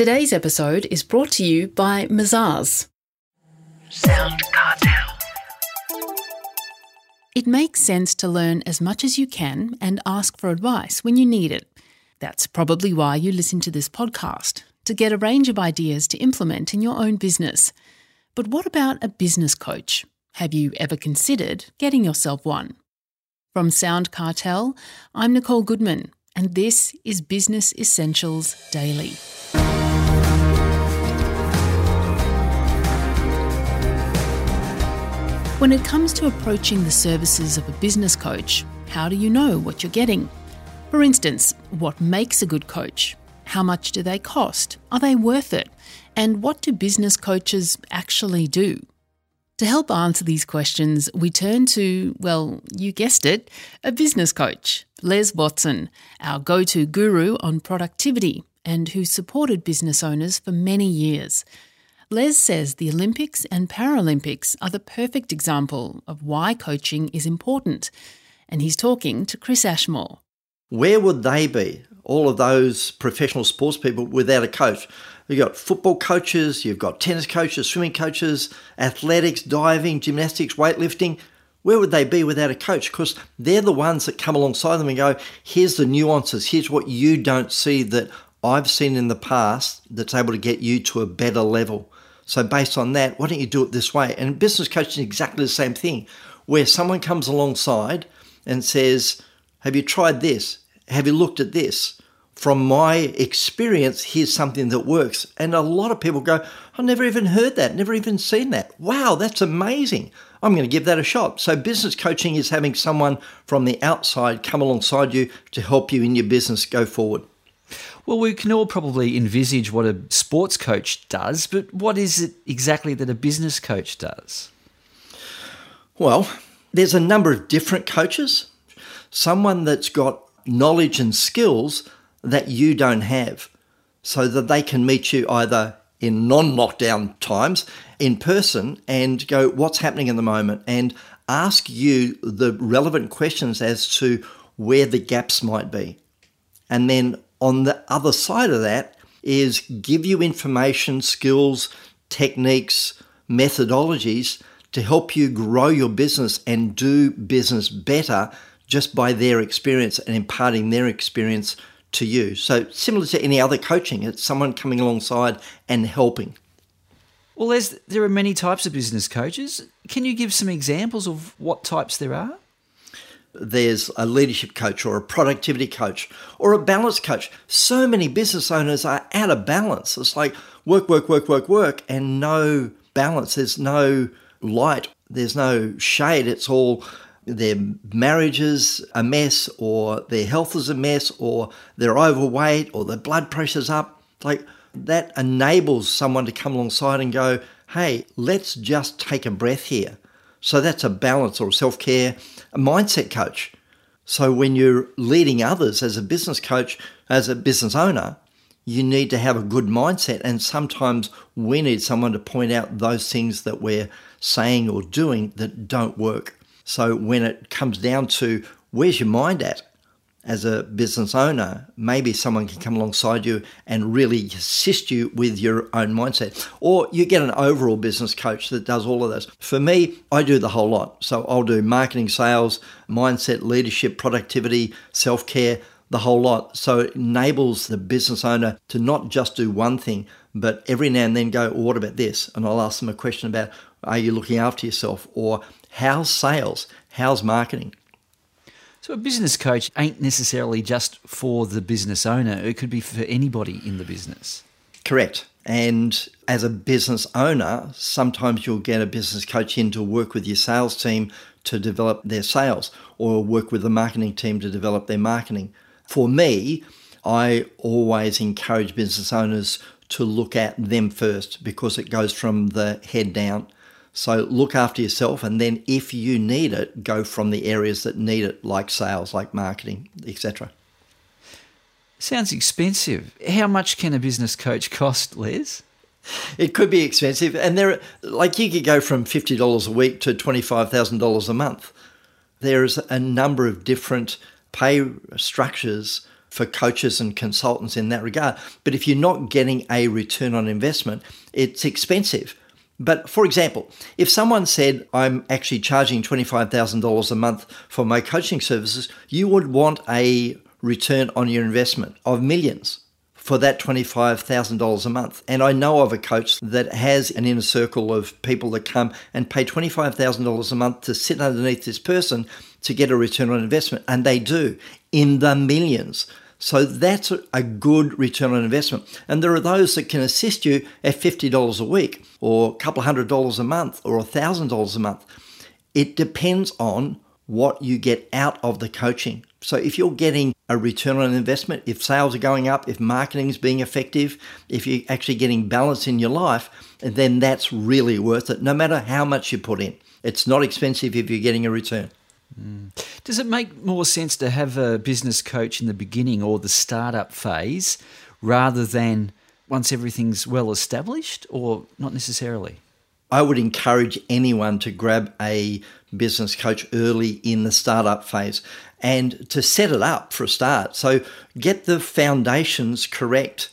Today's episode is brought to you by Mazars. Sound Cartel. It makes sense to learn as much as you can and ask for advice when you need it. That's probably why you listen to this podcast, to get a range of ideas to implement in your own business. But what about a business coach? Have you ever considered getting yourself one? From Sound Cartel, I'm Nicole Goodman, and this is Business Essentials Daily. When it comes to approaching the services of a business coach, how do you know what you're getting? For instance, what makes a good coach? How much do they cost? Are they worth it? And what do business coaches actually do? To help answer these questions, we turn to, well, you guessed it, a business coach, Les Watson, our go to guru on productivity and who supported business owners for many years. Les says the Olympics and Paralympics are the perfect example of why coaching is important. And he's talking to Chris Ashmore. Where would they be, all of those professional sports people, without a coach? You've got football coaches, you've got tennis coaches, swimming coaches, athletics, diving, gymnastics, weightlifting. Where would they be without a coach? Because they're the ones that come alongside them and go, here's the nuances, here's what you don't see that I've seen in the past that's able to get you to a better level. So, based on that, why don't you do it this way? And business coaching is exactly the same thing, where someone comes alongside and says, Have you tried this? Have you looked at this? From my experience, here's something that works. And a lot of people go, I've never even heard that, never even seen that. Wow, that's amazing. I'm going to give that a shot. So, business coaching is having someone from the outside come alongside you to help you in your business go forward. Well, we can all probably envisage what a sports coach does, but what is it exactly that a business coach does? Well, there's a number of different coaches. Someone that's got knowledge and skills that you don't have, so that they can meet you either in non lockdown times in person and go, What's happening in the moment? and ask you the relevant questions as to where the gaps might be. And then on the other side of that is give you information, skills, techniques, methodologies to help you grow your business and do business better just by their experience and imparting their experience to you. So, similar to any other coaching, it's someone coming alongside and helping. Well, there's, there are many types of business coaches. Can you give some examples of what types there are? There's a leadership coach or a productivity coach or a balance coach. So many business owners are out of balance. It's like work, work, work, work, work, and no balance. There's no light, there's no shade. It's all their marriage is a mess, or their health is a mess, or they're overweight, or their blood pressure's up. Like that enables someone to come alongside and go, hey, let's just take a breath here. So that's a balance or self care, a mindset coach. So when you're leading others as a business coach, as a business owner, you need to have a good mindset. And sometimes we need someone to point out those things that we're saying or doing that don't work. So when it comes down to where's your mind at? As a business owner, maybe someone can come alongside you and really assist you with your own mindset. Or you get an overall business coach that does all of this. For me, I do the whole lot. So I'll do marketing, sales, mindset, leadership, productivity, self care, the whole lot. So it enables the business owner to not just do one thing, but every now and then go, well, what about this? And I'll ask them a question about, are you looking after yourself? Or how's sales? How's marketing? So a business coach ain't necessarily just for the business owner. It could be for anybody in the business. Correct. And as a business owner, sometimes you'll get a business coach in to work with your sales team to develop their sales or work with the marketing team to develop their marketing. For me, I always encourage business owners to look at them first because it goes from the head down. So look after yourself, and then if you need it, go from the areas that need it, like sales, like marketing, etc. Sounds expensive. How much can a business coach cost, Les? It could be expensive, and there, like you could go from fifty dollars a week to twenty five thousand dollars a month. There is a number of different pay structures for coaches and consultants in that regard. But if you're not getting a return on investment, it's expensive. But for example, if someone said, I'm actually charging $25,000 a month for my coaching services, you would want a return on your investment of millions for that $25,000 a month. And I know of a coach that has an inner circle of people that come and pay $25,000 a month to sit underneath this person to get a return on investment. And they do in the millions. So that's a good return on investment. And there are those that can assist you at $50 a week or a couple hundred dollars a month or a $1,000 a month. It depends on what you get out of the coaching. So if you're getting a return on investment, if sales are going up, if marketing is being effective, if you're actually getting balance in your life, then that's really worth it, no matter how much you put in. It's not expensive if you're getting a return. Mm. Does it make more sense to have a business coach in the beginning or the startup phase rather than once everything's well established, or not necessarily? I would encourage anyone to grab a business coach early in the startup phase and to set it up for a start. So get the foundations correct,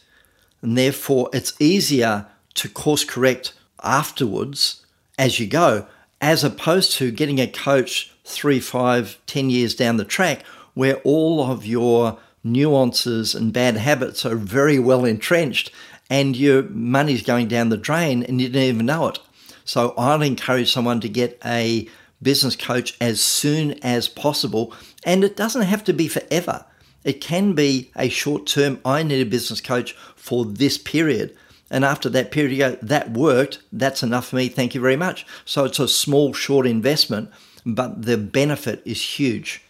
and therefore it's easier to course correct afterwards as you go, as opposed to getting a coach three, five, ten years down the track where all of your nuances and bad habits are very well entrenched and your money's going down the drain and you didn't even know it. So I'd encourage someone to get a business coach as soon as possible. And it doesn't have to be forever. It can be a short term, I need a business coach for this period. And after that period, you go, that worked, that's enough for me, thank you very much. So it's a small, short investment, but the benefit is huge.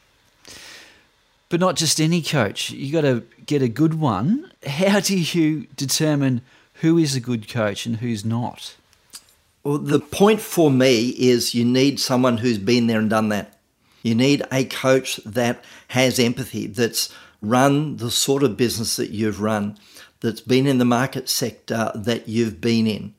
But not just any coach. You got to get a good one. How do you determine who is a good coach and who's not? Well, the point for me is you need someone who's been there and done that. You need a coach that has empathy, that's run the sort of business that you've run, that's been in the market sector that you've been in.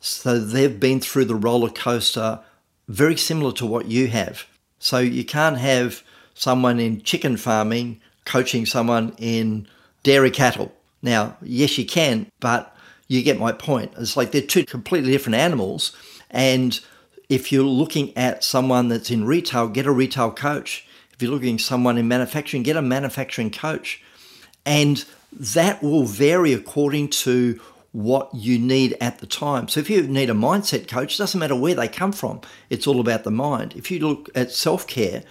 So they've been through the roller coaster very similar to what you have. So you can't have someone in chicken farming coaching someone in dairy cattle. Now, yes, you can, but you get my point. It's like they're two completely different animals. And if you're looking at someone that's in retail, get a retail coach. If you're looking at someone in manufacturing, get a manufacturing coach. And that will vary according to what you need at the time. So if you need a mindset coach, it doesn't matter where they come from. It's all about the mind. If you look at self-care,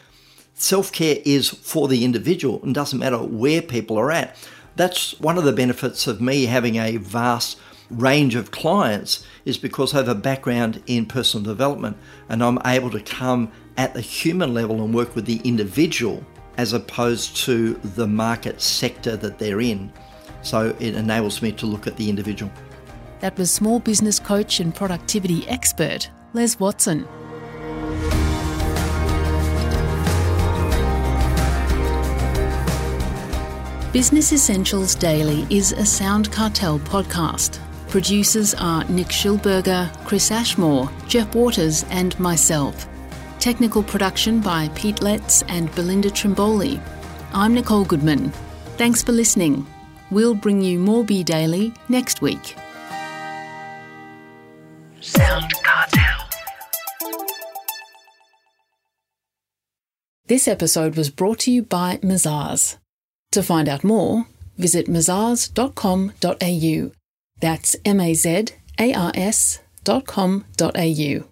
self-care is for the individual and doesn't matter where people are at. That's one of the benefits of me having a vast range of clients is because I have a background in personal development and I'm able to come at the human level and work with the individual as opposed to the market sector that they're in. So it enables me to look at the individual. That was small business coach and productivity expert Les Watson. Business Essentials Daily is a Sound Cartel podcast. Producers are Nick Schilberger, Chris Ashmore, Jeff Waters, and myself. Technical production by Pete Letts and Belinda Trimboli. I'm Nicole Goodman. Thanks for listening. We'll bring you more B Daily next week. Sound Cartel. This episode was brought to you by Mazars. To find out more, visit mazars.com.au. That's M A Z A R S dot com dot au.